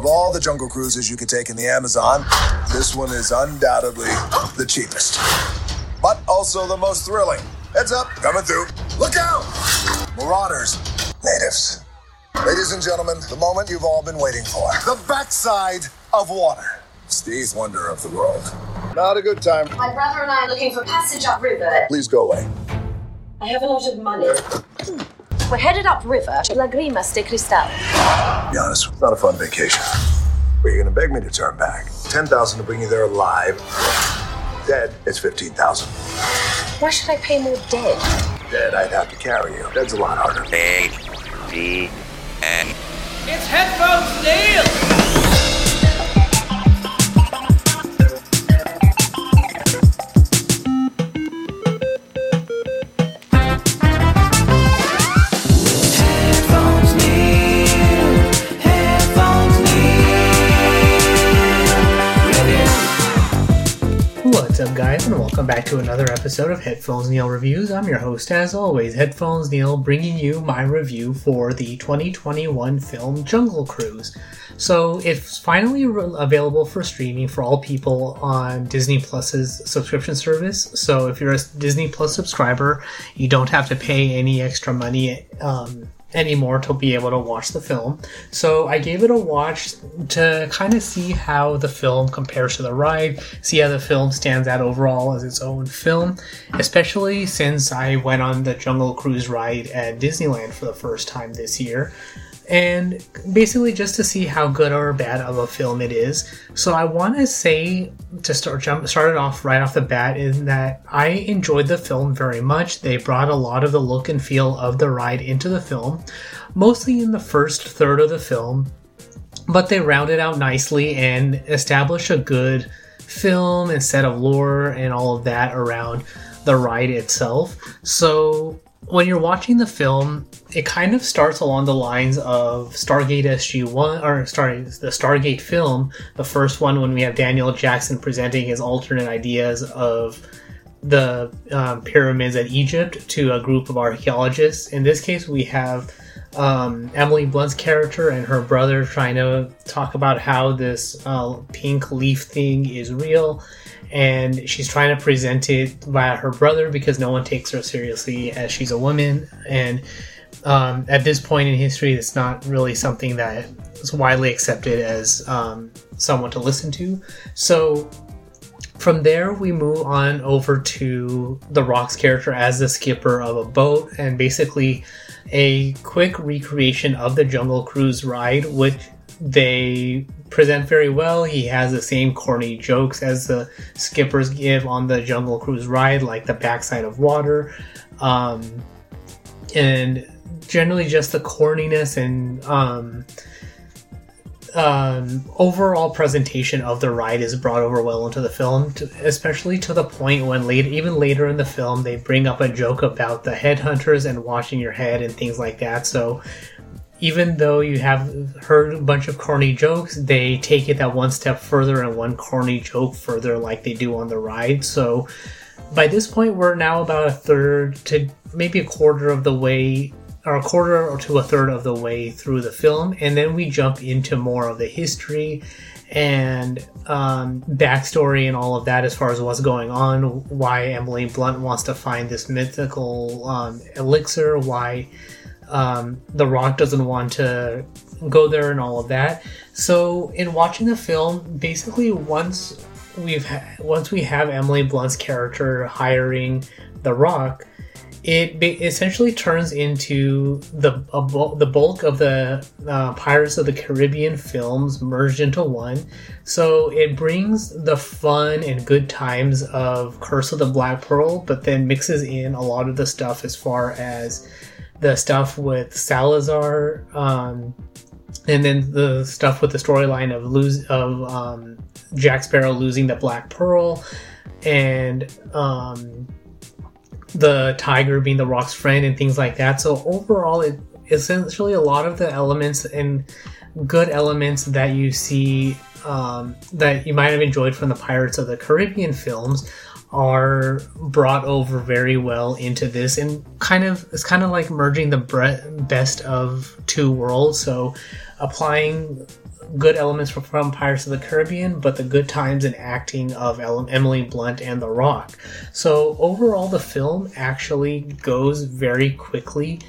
Of all the jungle cruises you could take in the Amazon, this one is undoubtedly the cheapest, but also the most thrilling. Heads up, coming through. Look out! Marauders, natives. Ladies and gentlemen, the moment you've all been waiting for. The backside of water. Steve's Wonder of the world. Not a good time. My brother and I are looking for passage upriver. Please go away. I have a lot of money. We're headed upriver to Lagrimas de Cristal. Be honest, it's not a fun vacation. But you're gonna beg me to turn back. 10,000 to bring you there alive. Dead, it's 15,000. Why should I pay more dead? Dead, I'd have to carry you. Dead's a lot harder. A D N. It's Headphones guys, and welcome back to another episode of Headphones Neil Reviews. I'm your host, as always, Headphones Neil, bringing you my review for the 2021 film Jungle Cruise. So, it's finally re- available for streaming for all people on Disney Plus's subscription service. So, if you're a Disney Plus subscriber, you don't have to pay any extra money. Um, anymore to be able to watch the film. So I gave it a watch to kind of see how the film compares to the ride, see how the film stands out overall as its own film, especially since I went on the Jungle Cruise ride at Disneyland for the first time this year. And basically, just to see how good or bad of a film it is. So, I want to say to start jump started off right off the bat in that I enjoyed the film very much. They brought a lot of the look and feel of the ride into the film, mostly in the first third of the film, but they rounded out nicely and established a good film and set of lore and all of that around the ride itself. So when you're watching the film, it kind of starts along the lines of Stargate SG1, or sorry, the Stargate film, the first one when we have Daniel Jackson presenting his alternate ideas of the um, pyramids at Egypt to a group of archaeologists. In this case, we have um, Emily Blunt's character and her brother trying to talk about how this uh, pink leaf thing is real, and she's trying to present it via her brother because no one takes her seriously as she's a woman. And um, at this point in history, it's not really something that is widely accepted as um, someone to listen to. So from there, we move on over to the Rock's character as the skipper of a boat, and basically a quick recreation of the Jungle Cruise ride, which they present very well. He has the same corny jokes as the skippers give on the Jungle Cruise ride, like the backside of water, um, and generally just the corniness and um, um, overall presentation of the ride is brought over well into the film, to, especially to the point when later, even later in the film, they bring up a joke about the headhunters and washing your head and things like that. So, even though you have heard a bunch of corny jokes, they take it that one step further and one corny joke further, like they do on the ride. So, by this point, we're now about a third to maybe a quarter of the way or a quarter or to a third of the way through the film, and then we jump into more of the history and um, backstory and all of that as far as what's going on, why Emily Blunt wants to find this mythical um, elixir, why um, The Rock doesn't want to go there and all of that. So in watching the film, basically once we've ha- once we have Emily Blunt's character hiring The Rock, it essentially turns into the a bul- the bulk of the uh, Pirates of the Caribbean films merged into one. So it brings the fun and good times of Curse of the Black Pearl, but then mixes in a lot of the stuff as far as the stuff with Salazar, um, and then the stuff with the storyline of lose of um, Jack Sparrow losing the Black Pearl, and um, the tiger being the rock's friend and things like that. So overall, it essentially a lot of the elements and good elements that you see um, that you might have enjoyed from the Pirates of the Caribbean films are brought over very well into this and kind of it's kind of like merging the bre- best of two worlds so applying good elements from, Pirates of the Caribbean, but the good times and acting of Emily Blunt and The Rock. So overall, the film actually goes very quickly,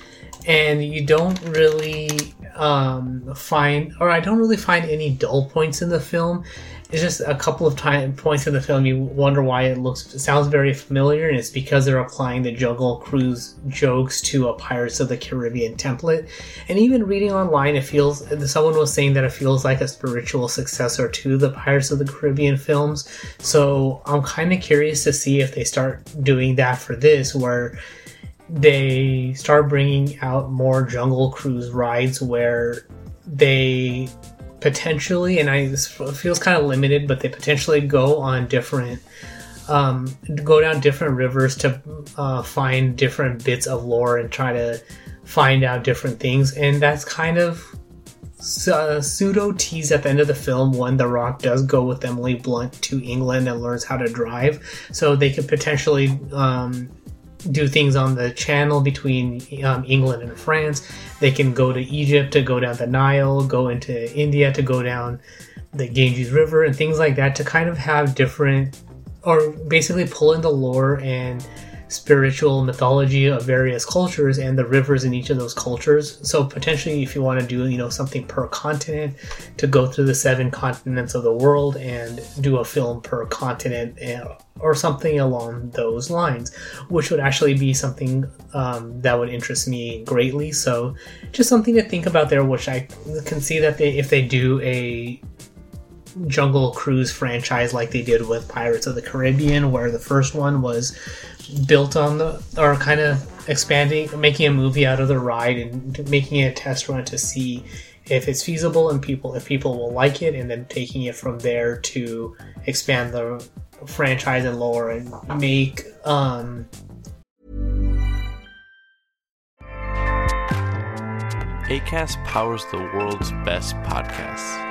and you don't really um, find, or I don't really find any dull points in the film. It's just a couple of time points in the film you wonder why it looks it sounds very familiar, and it's because they're applying the Jungle Cruise jokes to a Pirates of the Caribbean template. And even reading online, it feels someone was saying that it feels like a spiritual successor to the Pirates of the Caribbean films. So I'm kind of curious to see if they start doing that for this, where they start bringing out more Jungle Cruise rides where they potentially, and I this feels kind of limited, but they potentially go on different, um, go down different rivers to uh, find different bits of lore and try to find out different things, and that's kind of uh, pseudo tease at the end of the film when The Rock does go with Emily Blunt to England and learns how to drive, so they could potentially. Um, do things on the channel between um, England and France. They can go to Egypt to go down the Nile, go into India to go down the Ganges River, and things like that to kind of have different, or basically pull in the lore and spiritual mythology of various cultures and the rivers in each of those cultures. So potentially, if you want to do you know something per continent, to go through the seven continents of the world and do a film per continent. And, or something along those lines, which would actually be something um, that would interest me greatly. So, just something to think about there, which I can see that they, if they do a Jungle Cruise franchise like they did with Pirates of the Caribbean, where the first one was built on the, or kind of expanding, making a movie out of the ride and making it a test run to see if it's feasible and people if people will like it, and then taking it from there to expand the franchise and lore and make um ACAST powers the world's best podcasts.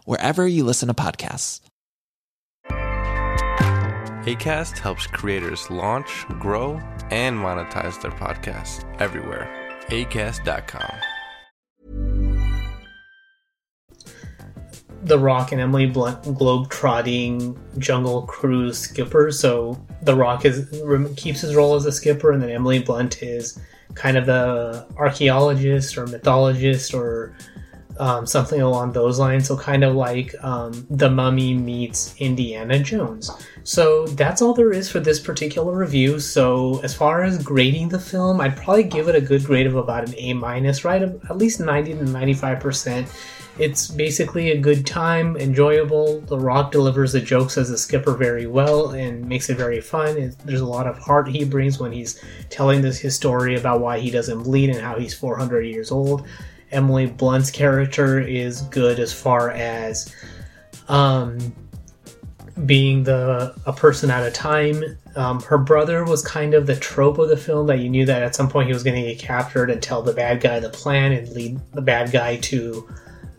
wherever you listen to podcasts. ACAST helps creators launch, grow, and monetize their podcasts everywhere. ACAST.com. The Rock and Emily Blunt globe-trotting Jungle Cruise skipper. So The Rock is keeps his role as a skipper, and then Emily Blunt is kind of the archaeologist or mythologist or um, something along those lines. So kind of like um, The Mummy meets Indiana Jones. So that's all there is for this particular review. So as far as grading the film, I'd probably give it a good grade of about an A minus, right? At least 90 to 95 percent. It's basically a good time, enjoyable. The Rock delivers the jokes as a skipper very well and makes it very fun. It, there's a lot of heart he brings when he's telling this his story about why he doesn't bleed and how he's 400 years old. Emily Blunt's character is good as far as um, being the a person at a time. Um, her brother was kind of the trope of the film that you knew that at some point he was going to get captured and tell the bad guy the plan and lead the bad guy to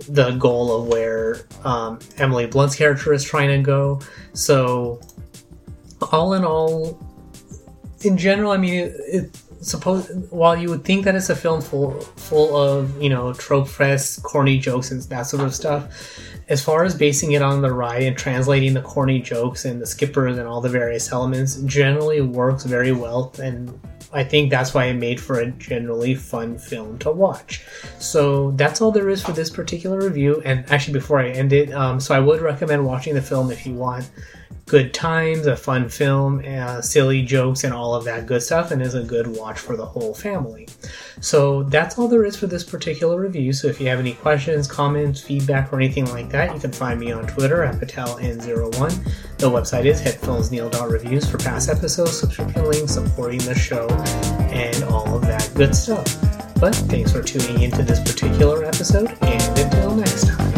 the goal of where um, Emily Blunt's character is trying to go. So, all in all, in general, I mean, it, it suppose while you would think that it's a film full full of you know trope fest, corny jokes and that sort of stuff, as far as basing it on the ride and translating the corny jokes and the skippers and all the various elements, generally works very well and. I think that's why it made for a generally fun film to watch. So that's all there is for this particular review. And actually, before I end it, um, so I would recommend watching the film if you want good times, a fun film, uh, silly jokes, and all of that good stuff, and is a good watch for the whole family. So that's all there is for this particular review. So if you have any questions, comments, feedback, or anything like that, you can find me on Twitter at PatelN01. The website is headphonesneil.reviews for past episodes, subscription links, supporting the show, and all of that good stuff. But thanks for tuning into this particular episode, and until next time.